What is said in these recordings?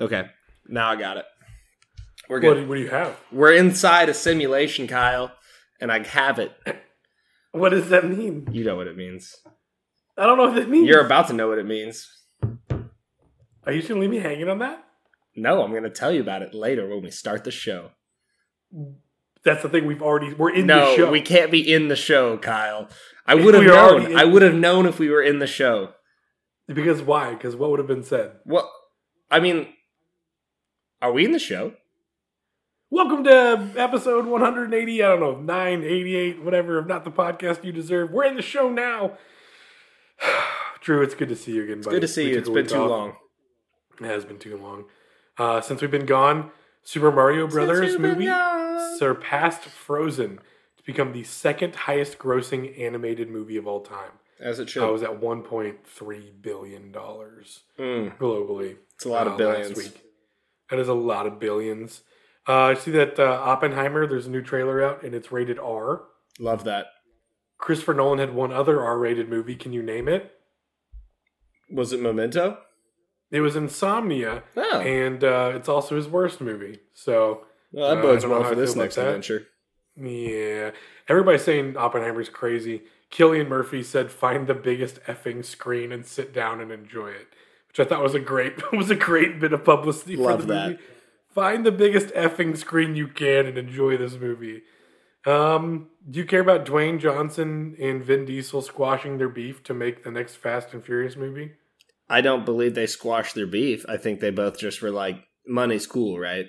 Okay, now I got it. We're What good. do, what do you have? We're inside a simulation, Kyle, and I have it. What does that mean? You know what it means. I don't know what that means. You're about to know what it means. Are you just gonna leave me hanging on that? No, I'm going to tell you about it later when we start the show. That's the thing. We've already we're in no, the show. we can't be in the show, Kyle. I would have We are already known. I would have known if we were in the show. because why? Because what would have been said? Well, I mean, are we in the show? Welcome to episode 180. I don't know, 988, whatever. If not the podcast you deserve, we're in the show now. Drew, it's good to see you again. It's good to see you. It's been too off. long. It has been too long. Uh, since we've been gone, Super Mario Brothers movie gone. surpassed Frozen to become the second highest grossing animated movie of all time. As it should. I should. was at 1.3 billion dollars Mm, globally. it's a lot uh, of billions. Last week. That is a lot of billions. Uh, I see that uh, Oppenheimer. There's a new trailer out, and it's rated R. Love that. Christopher Nolan had one other R-rated movie. Can you name it? Was it Memento? It was Insomnia, Oh, and uh, it's also his worst movie. So well, that uh, bodes I well for this next adventure. yeah, everybody's saying Oppenheimer's crazy. Cillian Murphy said, "Find the biggest effing screen and sit down and enjoy it," which I thought was a great was a great bit of publicity Love for the that. movie. Find the biggest effing screen you can and enjoy this movie. Um, do you care about Dwayne Johnson and Vin Diesel squashing their beef to make the next Fast and Furious movie? I don't believe they squashed their beef. I think they both just were like, money's cool, right?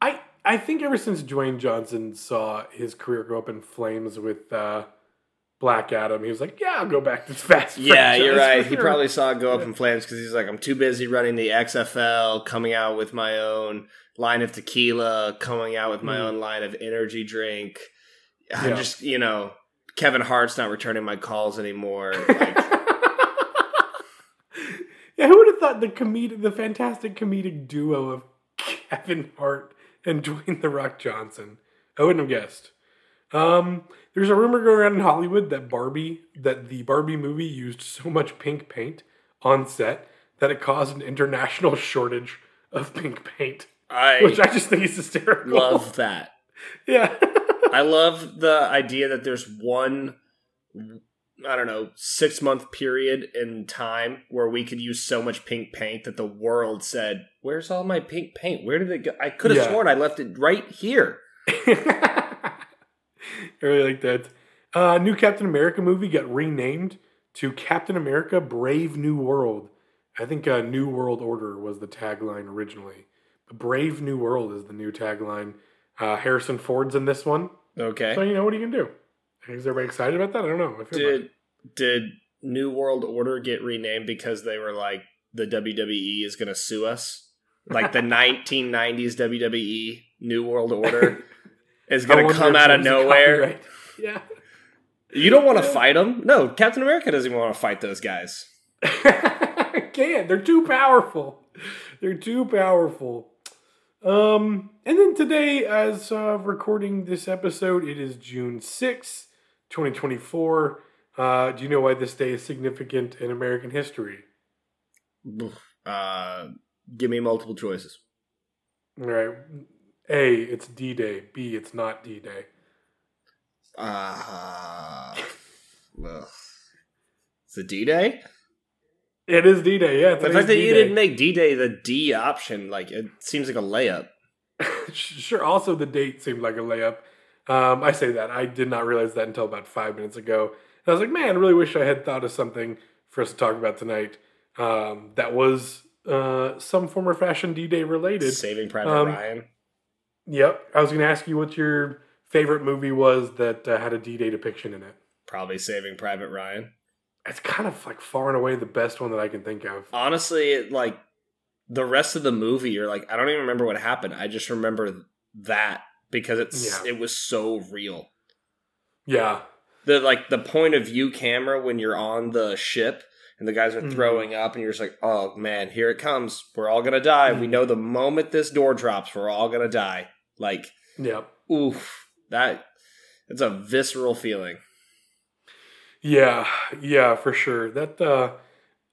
I I think ever since Dwayne Johnson saw his career go up in flames with uh, Black Adam, he was like, "Yeah, I'll go back to Fast." Yeah, you're right. He probably saw it go up in flames because he's like, I'm too busy running the XFL, coming out with my own line of tequila, coming out with my Mm. own line of energy drink. I Yeah. just, you know, Kevin Hart's not returning my calls anymore. Like, yeah, who would have thought the comedic, the fantastic comedic duo of Kevin Hart and Dwayne the Rock Johnson? I wouldn't have guessed. Um, there's a rumor going around in Hollywood that Barbie, that the Barbie movie used so much pink paint on set that it caused an international shortage of pink paint, I which I just think is hysterical. love that. yeah. I love the idea that there's one, I don't know, six month period in time where we could use so much pink paint that the world said, Where's all my pink paint? Where did it go? I could have Yeah. sworn I left it right here. I really like that. Uh, new Captain America movie got renamed to Captain America: Brave New World. I think uh, New World Order was the tagline originally, but Brave New World is the new tagline. Uh, Harrison Ford's in this one, Okay. so you know what are you can do? Is everybody excited about that? I don't know. I feel did did New World Order get renamed because they were like the WWE is going to sue us? Like the 1990s WWE New World Order is going to come out of nowhere. Yeah. You don't want to fight them? No, Captain America doesn't even want to fight those guys. can't. They're too powerful. They're too powerful. Um, and then today, as uh, recording this episode, it is June sixth, 2024. Uh, do you know why this day is significant in American history? Uh, give me multiple choices. All right. A, it's D Day. B, it's not D Day. Uh, ugh. It's a D Day? It is D Day, yeah. The fact that you D-Day. didn't make D Day the D option, like, it seems like a layup. sure. Also, the date seemed like a layup. Um, I say that I did not realize that until about five minutes ago. And I was like, man, I really wish I had thought of something for us to talk about tonight. Um, that was uh, some form or fashion D Day related. Saving Private Um, Ryan. Yep. I was going to ask you what your favorite movie was that uh, had a D Day depiction in it. Probably Saving Private Ryan. It's kind of like far and away the best one that I can think of. Honestly, it, like the rest of the movie, you're like, I don't even remember what happened. I just remember that because it's Yeah. it was so real. Yeah. The like the point of view camera when you're on the ship and the guys are Mhm. throwing up and you're just like, oh man, here it comes. We're all gonna die. We Mhm. know the moment this door drops, we're all gonna die. Like, Yep. oof, that it's a visceral feeling. Yeah, yeah, for sure. That uh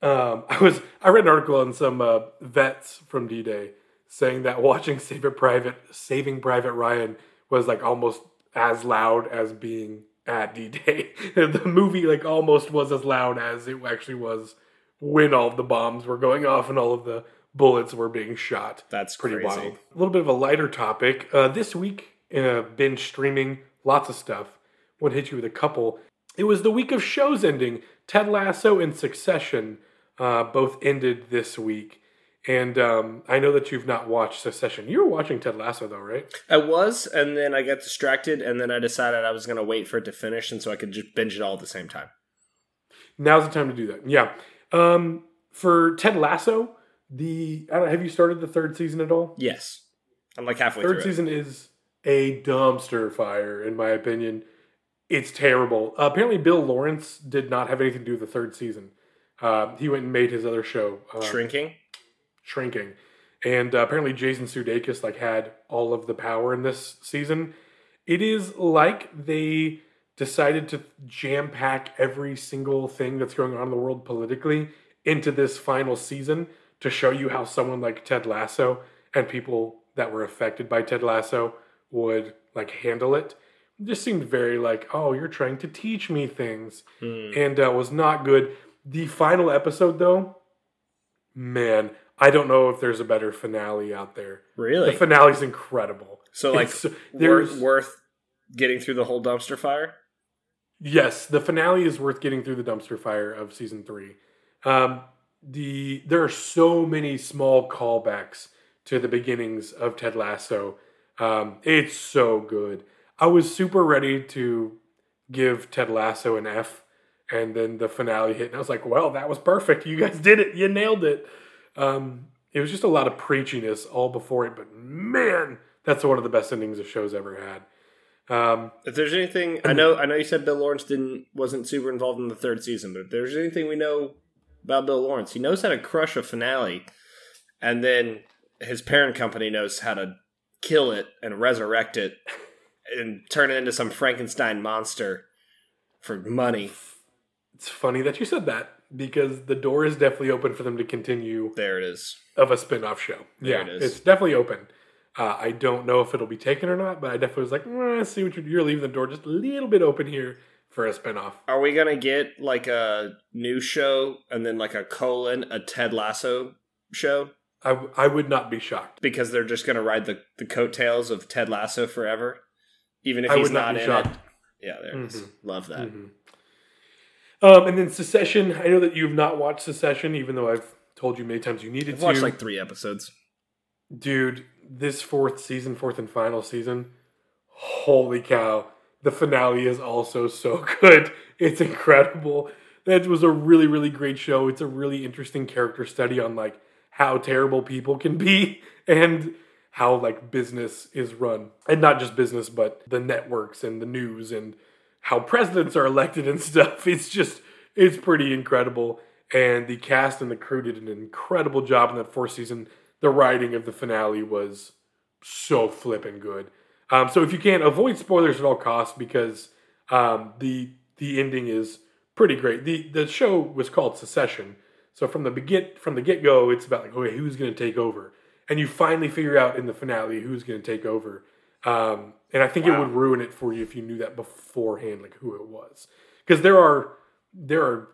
Um, I was I read an article on some uh, vets from D Day saying that watching Saving Private Saving Private Ryan was like almost as loud as being at D Day. the movie like almost was as loud as it actually was when all of the bombs were going off and all of the bullets were being shot. That's Pretty crazy. wild. A little bit of a lighter topic. Uh, this week, uh, binge streaming, lots of stuff. Want to hit you with a couple. It was the week of shows ending. Ted Lasso and Succession uh, both ended this week. And um, I know that you've not watched Succession. You were watching Ted Lasso, though, right? I was, and then I got distracted, and then I decided I was going to wait for it to finish, and so I could just binge it all at the same time. Now's the time to do that. Yeah. Um, for Ted Lasso, the I don't, have you started the third season at all? Yes, I'm like halfway Third season is a dumpster fire, in my opinion. It's terrible. Uh, apparently, Bill Lawrence did not have anything to do with the third season. Uh, he went and made his other show, uh. Shrinking. Shrinking, and uh, apparently Jason Sudeikis like had all of the power in this season. It is like they decided to jam pack every single thing that's going on in the world politically into this final season to show you how someone like Ted Lasso and people that were affected by Ted Lasso would like handle it. It just seemed very like, oh, you're trying to teach me things, Hmm. and uh, was not good. The final episode, though, man, I don't know if there's a better finale out there. Really? The finale's incredible. so, like, It's- worth, there's worth getting through the whole dumpster fire? yes, the finale is worth getting through the dumpster fire of season three. Um, the there are so many small callbacks to the beginnings of Ted Lasso. Um, it's so good. I was super ready to give Ted Lasso an F, and then the finale hit, and I was like, "Well, that was perfect. You guys did it. You nailed it." Um, it was just a lot of preachiness all before it, but man, that's one of the best endings a show's ever had. Um, If there's anything, I know, I know you said Bill Lawrence didn't wasn't super involved in the third season, but if there's anything we know about Bill Lawrence, he knows how to crush a finale, and then his parent company knows how to kill it and resurrect it and turn it into some Frankenstein monster for money. It's funny that you said that because the door is definitely open for them to continue There it is. of a spin-off show. There yeah, it is. it's definitely open. Uh, I don't know if it'll be taken or not, but I definitely was like, "Mm, see what you're, you're leaving the door just a little bit open here for a spin-off. Are we gonna get like a new show and then like a colon a Ted Lasso show I, w- I would not be shocked. because they're just gonna ride the the coattails of Ted Lasso forever, even if I he's not not, in shocked. it. Yeah, there it is. Mhm. Love that. Mhm. Um, and then Succession. I know that you've not watched Succession, even though I've told you many times you needed I've to. watched like three episodes. dude, this fourth season, fourth and final season, holy cow. The finale is also so good. It's incredible. That was a really, really great show. It's a really interesting character study on like how terrible people can be and how like business is run. And not just business, but the networks and the news and how presidents are elected and stuff. It's just it's pretty incredible. And the cast and the crew did an incredible job in that fourth season. The writing of the finale was so flippin' good. Um, so if you can avoid spoilers at all costs, because um, the the ending is pretty great. the The show was called Succession, so from the begin from the get go, it's about like okay, who's going to take over, and you finally figure out in the finale who's going to take over. Um, and I think it would ruin it for you if you knew that beforehand, like who it was, because there are there are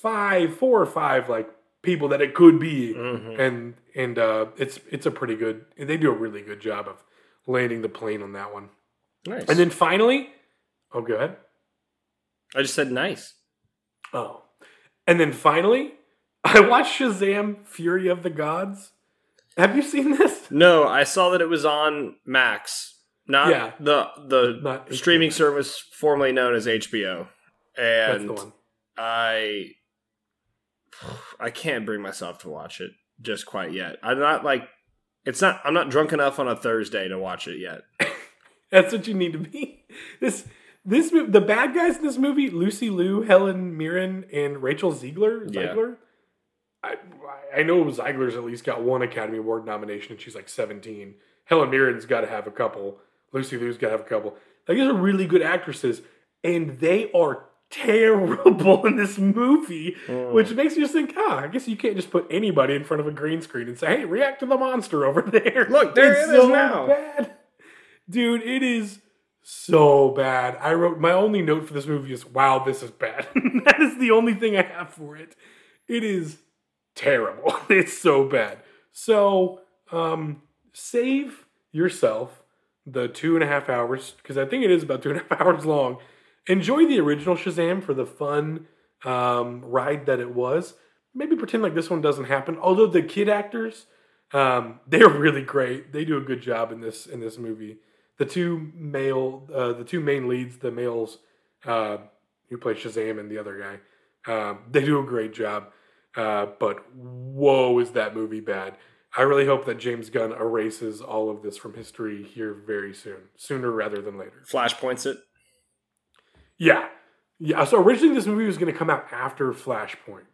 five, four or five like people that it could be, Mhm. and and uh, it's it's a pretty good. They do a really good job of landing the plane on that one. Nice. And then finally, oh, go ahead. I just said nice. Oh, and then finally, I watched Shazam: Fury of the Gods. Have you seen this? No, I saw that it was on Max, not Yeah. the the Not streaming Max. service formerly known as HBO. That's And the one. I I can't bring myself to watch it just quite yet. I'm not like it's not I'm not drunk enough on a Thursday to watch it yet. That's what you need to be. This this the bad guys in this movie: Lucy Liu, Helen Mirren, and Rachel Zegler. Yeah. Zegler. I I know Zegler's at least got one Academy Award nomination, and she's like seventeen. Helen Mirren's got to have a couple. Lucy Liu's got to have a couple. Like these are really good actresses, and they are terrible in this movie, Mm. which makes you just think, ah, I guess you can't just put anybody in front of a green screen and say, hey, react to the monster over there. Look, there it's it is so now. Bad. Dude, it is so bad. I wrote my only note for this movie is, wow, this is bad. that is the only thing I have for it. It is terrible. It's so bad. So, um, save yourself the two and a half hours because I think it is about two and a half hours long. Enjoy the original Shazam for the fun um, ride that it was. Maybe pretend like this one doesn't happen. Although the kid actors, um, they're really great. They do a good job in this in this movie. The two male, uh, the two main leads, the males uh, who play Shazam and the other guy, um, they do a great job. Uh, but whoa, is that movie bad? I really hope that James Gunn erases all of this from history here very soon, sooner rather than later. Flashpoints it. Yeah, yeah. So originally, this movie was going to come out after Flashpoint,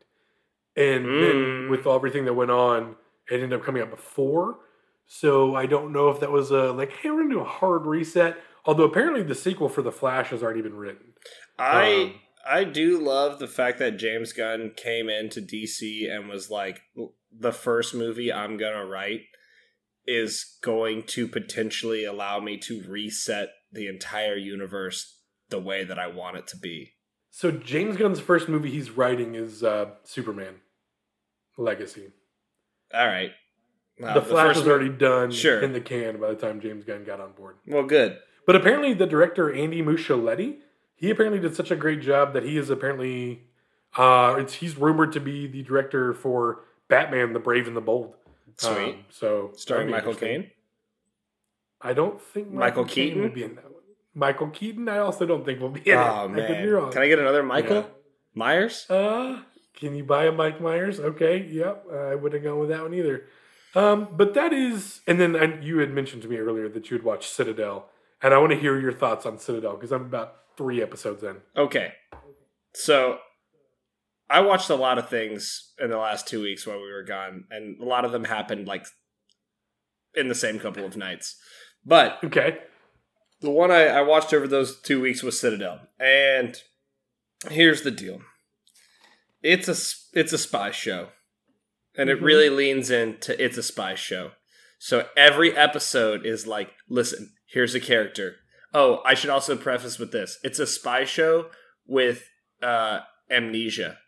and then Mm. with everything that went on, it ended up coming out before. So I don't know if that was a like, hey, we're going to do a hard reset. Although apparently the sequel for the Flash has already been written. I Um, I do love the fact that James Gunn came into DC and was like, the first movie I'm gonna write is going to potentially allow me to reset the entire universe the way that I want it to be. So James Gunn's first movie he's writing is uh, Superman Legacy. All right. Wow, the Flash first was already done Sure. in the can by the time James Gunn got on board. Well, good. But apparently, the director Andy Muschietti, he apparently did such a great job that he is apparently, uh, it's he's rumored to be the director for Batman: The Brave and the Bold. Sweet. Um, so Starring Michael. Caine. I don't think Michael Caine Keaton? will be in that one. Michael Keaton, I also don't think will be in it. Oh I could be wrong. Can I get another Michael Yeah. Myers? Uh, can you buy a Mike Myers? Okay, yep. Uh, I wouldn't have gone with that one either. Um, but that is, and then and you had mentioned to me earlier that you had watched Citadel, and I want to hear your thoughts on Citadel because I'm about three episodes in. Okay. So I watched a lot of things in the last two weeks while we were gone, and a lot of them happened like in the same couple of nights. But Okay, the one I, I watched over those two weeks was Citadel, and here's the deal: it's a it's a spy show, and it Mhm. really leans into it's a spy show. So every episode is like, listen, here's a character. Oh, I should also preface with this: it's a spy show with uh, amnesia.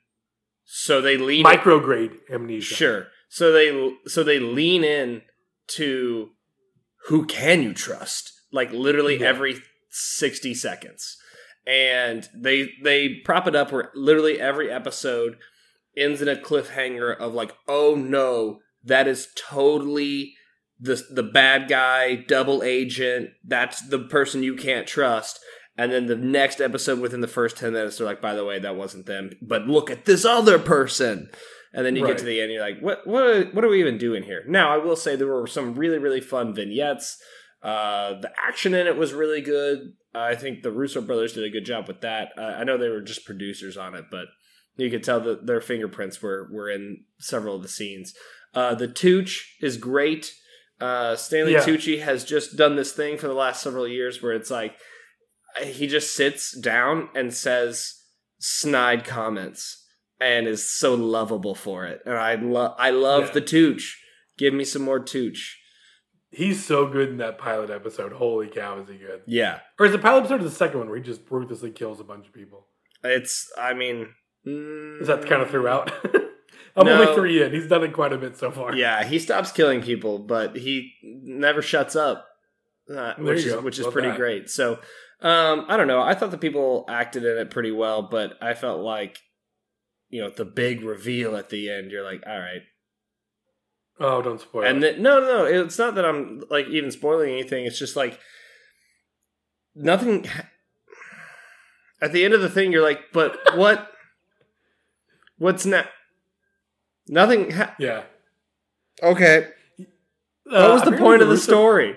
So they lean micrograde amnesia. Sure. So they so they lean in to who can you trust? Like literally Yeah. every 60 seconds. And they they prop it up where literally every episode ends in a cliffhanger of like, "Oh no, that is totally the the bad guy, double agent. That's the person you can't trust." And then the next episode within the first 10 minutes they're like, "By the way, that wasn't them, but look at this other person." And then you Right. get to the end, you're like, "What? What? What are we even doing here?" Now, I will say there were some really, really fun vignettes. Uh, the action in it was really good. I think the Russo brothers did a good job with that. Uh, I know they were just producers on it, but you could tell that their fingerprints were were in several of the scenes. Uh, the Tooch is great. Uh, Stanley Yeah. Tucci has just done this thing for the last several years where it's like he just sits down and says snide comments and is so lovable for it. And I love I love Yeah. the Tooch. Give me some more Tooch. He's so good in that pilot episode. Holy cow, is he good? Yeah. Or is the pilot episode or the second one where he just ruthlessly kills a bunch of people? It's I mean mm, Is that kind of throughout? I'm No. only three in. He's done it quite a bit so far. Yeah, he stops killing people, but he never shuts up, uh, which is go. which is Love pretty that. great. So, um, I don't know. I thought the people acted in it pretty well, but I felt like, you know, the big reveal at the end. You're like, all right, Oh, don't spoil and it. then no, no, no. It's not that I'm like even spoiling anything. It's just like nothing. At the end of the thing, you're like, but what? What's next? Nothing. Ha- yeah. okay. Uh, What was the apparently point of the Russo- story?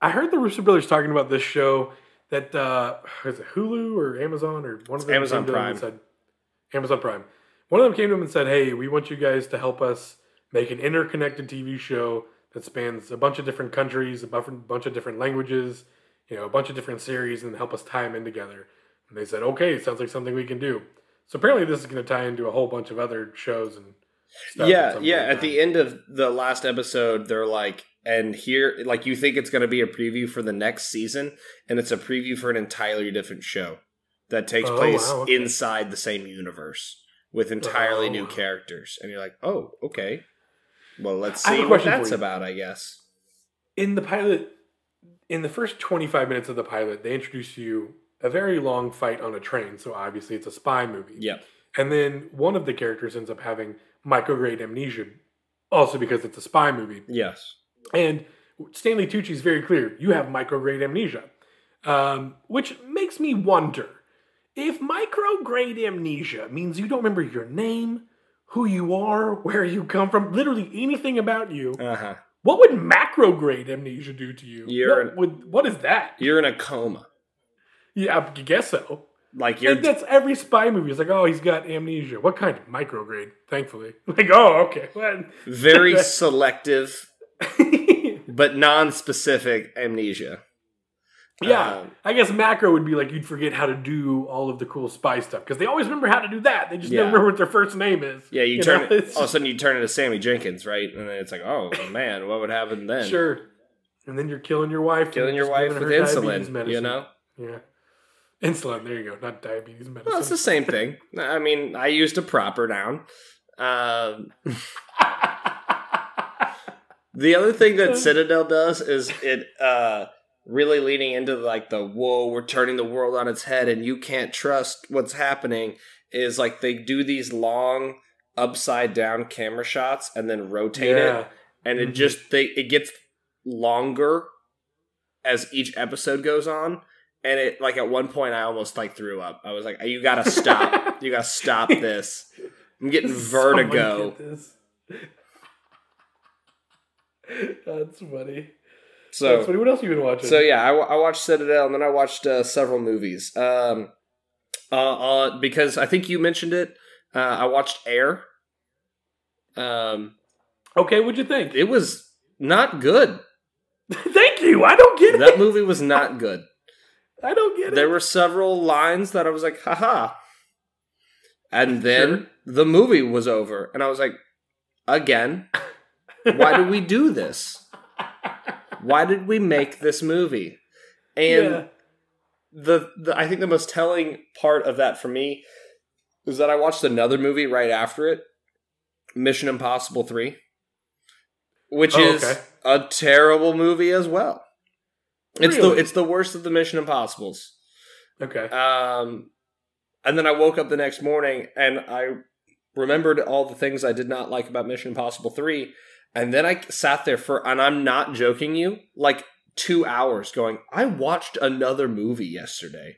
I heard the Russo brothers talking about this show that uh is it Hulu or Amazon or one of them Amazon came to them and Prime. said Amazon Prime. One of them came to him and said, "Hey, we want you guys to help us make an interconnected TV show that spans a bunch of different countries, a bunch of different languages, you know, a bunch of different series, and help us tie them in together." And they said, okay, sounds like something we can do. So apparently, this is going to tie into a whole bunch of other shows and stuff. yeah, yeah. At the end of the last episode, they're like, and here, like, you think it's going to be a preview for the next season, and it's a preview for an entirely different show that takes Oh, place wow, okay. inside the same universe with oh, entirely Oh, new characters. And you're like, oh, okay. Well, let's see what that's about, I guess. in the pilot, in the first 25 minutes of the pilot, they introduce you a very long fight on a train. So obviously, it's a spy movie. Yeah. And then one of the characters ends up having micrograde amnesia, also because it's a spy movie. Yes. And Stanley Tucci is very clear you have micrograde amnesia, um, which makes me wonder if micrograde amnesia means you don't remember your name, who you are, where you come from, literally anything about you. Uh huh. What would macrograde amnesia do to you? You're what, would, what is that? You're in a coma. Yeah, I guess so. Like, you're. And that's every spy movie. It's like, oh, he's got amnesia. What kind? Of micrograde, thankfully. Like, oh, okay. Well, very selective but non-specific amnesia. Yeah, Um, I guess macro would be like you'd forget how to do all of the cool spy stuff because they always remember how to do that. They just Yeah. never remember what their first name is. yeah, you, You turn know, it, all of a sudden you turn into Sammy Jenkins, right? And then it's like, oh man, what would happen then? Sure. And then you're killing your wife. killing your wife with insulin. medicine. You know, Yeah. Insulin. There you go. Not diabetes medicine. well, it's the same thing. I mean, I used a proper noun. Um, the other thing that Citadel does is it uh, really leaning into like the whoa, we're turning the world on its head, and you can't trust what's happening. Is like they do these long upside down camera shots and then rotate it and it Mhm. just they it gets longer as each episode goes on and it like at one point i almost like threw up i was like you gotta stop you gotta stop this i'm getting vertigo get. That's funny. So That's funny. What else have you been watching? so yeah I, I watched citadel and then i watched uh, several movies um uh, uh because i think you mentioned it uh i watched air um okay, what'd you think? it was not good Thank you. I don't get that it. movie was not good I don't get there it. were several lines that I was like, haha. And then Sure. the movie was over. And I was like, again, why do we do this? Why did we make this movie? And yeah. the, the I think the most telling part of that for me is that I watched another movie right after it, Mission Impossible 3, which Oh, is okay. a terrible movie as well. It's the it's the worst of the Mission Impossibles. Okay. Um, and then I woke up the next morning and I remembered all the things I did not like about Mission Impossible 3. And then I sat there for, and I'm not joking you, like two hours going, I watched another movie yesterday.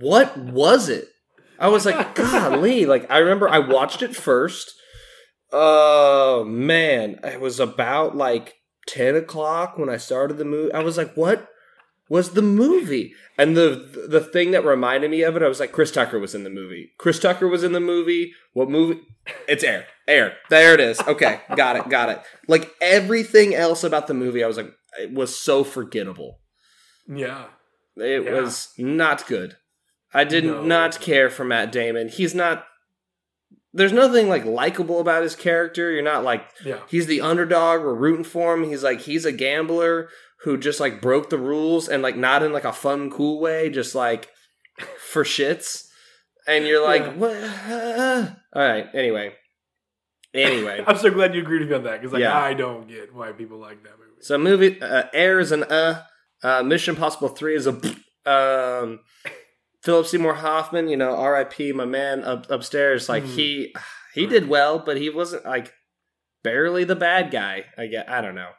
What was it? I was like, golly. Like, I remember I watched it first. Oh, man. It was about like 10 o'clock when I started the movie. I was like, what was the movie? And the the thing that reminded me of it, I was like, Chris Tucker was in the movie. Chris Tucker was in the movie. What movie? It's Air. Air. There it is. Okay, got it, got it. Like everything else about the movie, I was like, it was so forgettable. yeah. It Yeah. was not good. I did No. not care for Matt Damon. He's not. There's nothing like likable about his character. You're not like Yeah. he's the underdog. We're rooting for him. He's like he's a gambler who just like broke the rules and like not in like a fun, cool way, just like for shits. And you're like, Yeah. what? All right. Anyway, anyway. I'm so glad you agreed with me on that because like Yeah. I don't get why people like that movie. So movie uh, Air is an uh, uh Mission Impossible three is a um Philip Seymour Hoffman, you know, R.I.P. My man up, upstairs, like Mhm. he he did well, but he wasn't like barely the bad guy. I get I don't know.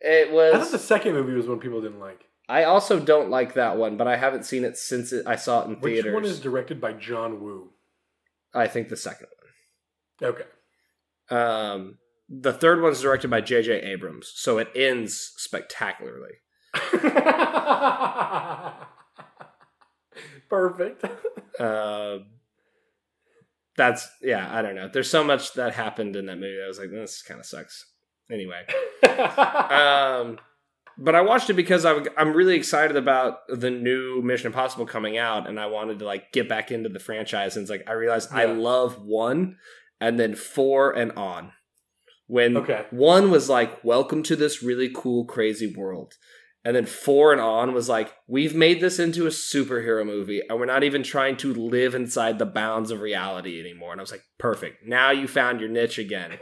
It was. I thought the second movie was one people didn't like. I also don't like that one, but I haven't seen it since it, I saw it in theaters. Which one is directed by John Woo? I think the second Okay. one. Um, the third one's directed by J.J. Abrams, so it ends spectacularly. Perfect. Uh, that's yeah. I don't know. There's so much that happened in that movie. I was like, this kind of sucks. Anyway, um, but I watched it because I'm I'm really excited about the new Mission Impossible coming out, and I wanted to like get back into the franchise. And it's like I realized I love one, and then four and on. When Okay. one was like, "Welcome to this really cool, crazy world," and then four and on was like, "We've made this into a superhero movie, and we're not even trying to live inside the bounds of reality anymore." And I was like, "Perfect! Now you found your niche again.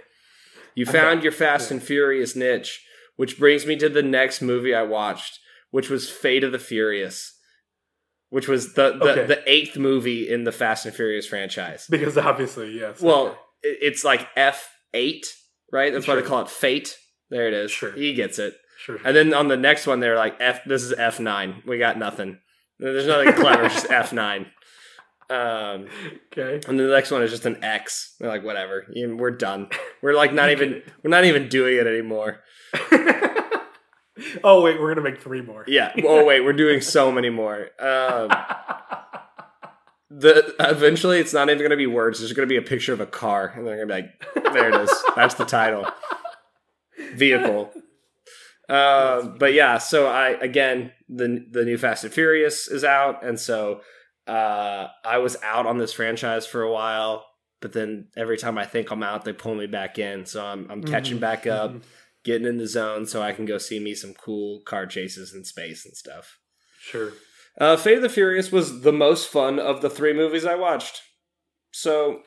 You found your Fast and Furious niche." Which brings me to the next movie I watched, which was Fate of the Furious, which was the the, Okay. the eighth movie in the Fast and Furious franchise. Because obviously, yes. Well, okay. it's like F eight, right? That's why they call it Fate. There it is. Sure. He gets it. sure. And then on the next one, they're like F. This is F nine. We got nothing. There's nothing clever. Just F nine. Um, okay. and the next one is just an X. They're like, whatever. We're done. We're like not even. We're not even doing it anymore. oh wait, we're gonna make three more. Yeah. Oh wait, we're doing so many more. Um, the eventually, it's not even to be words. There's to be a picture of a car, and they're to be like, "There it is. That's the title." Vehicle. Um, but yeah, so I again the the new Fast and Furious is out, and so uh, I was out on this franchise for a while, but then every time I think I'm out, they pull me back in. So I'm I'm catching Mhm, back up, mhm. getting in the zone, so I can go see me some cool car chases in space and stuff. Sure. Uh, Fate of the Furious was the most fun of the three movies I watched. So,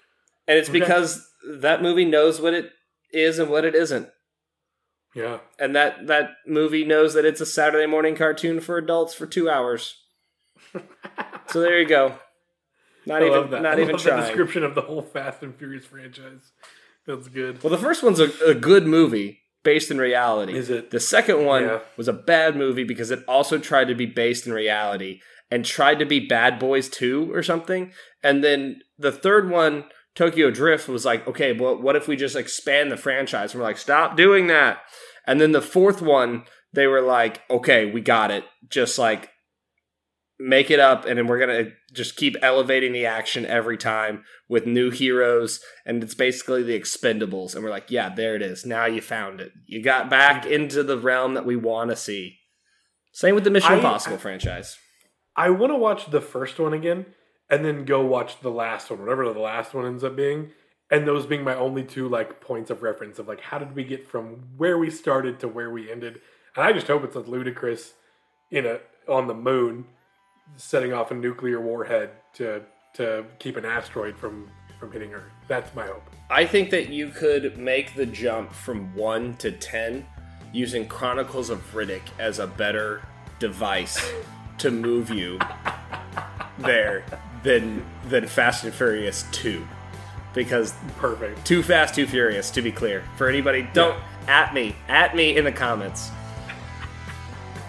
and it's Okay. because that movie knows what it is and what it isn't, Yeah. and that that movie knows that it's a Saturday morning cartoon for adults for two hours. So there you go. Not I even not I even love the trying. description of the whole Fast and Furious franchise. That's good. Well, the first one's a, a good movie based in reality. Is it? The second one Yeah. was a bad movie because it also tried to be based in reality and tried to be Bad Boys 2 or something. And then the third one, Tokyo Drift, was like, okay, well, what if we just expand the franchise? And we're like, stop doing that. And then the fourth one, they were like, okay, we got it. Just like make it up and then we're going to just keep elevating the action every time with new heroes and it's basically the expendables and we're like yeah there it is now you found it you got back into the realm that we want to see same with the mission I- impossible franchise I want to watch the first one again and then go watch the last one, whatever the last one ends up being. And those being my only two like points of reference of like how did we get from where we started to where we ended. And I just hope it's a ludicrous in a on the moon setting off a nuclear warhead to to keep an asteroid from from hitting Earth. That's my hope. i think that you could make the jump from 1 to 10 using chronicles of riddick as a better device to move you there than than fast and furious 2 because Perfect. Too fast, too furious, to be clear. For anybody, don't at me. At me in the comments.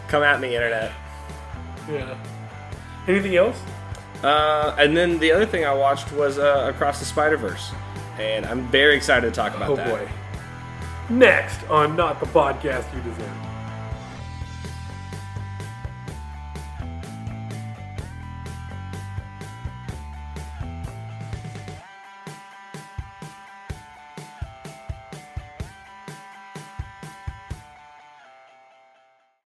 Come at me, internet. Yeah. Anything else? Uh, and then the other thing I watched was uh, Across the Spider Verse. And I'm very excited to talk about Oh that. boy. Next on Not the Podcast You Deserve.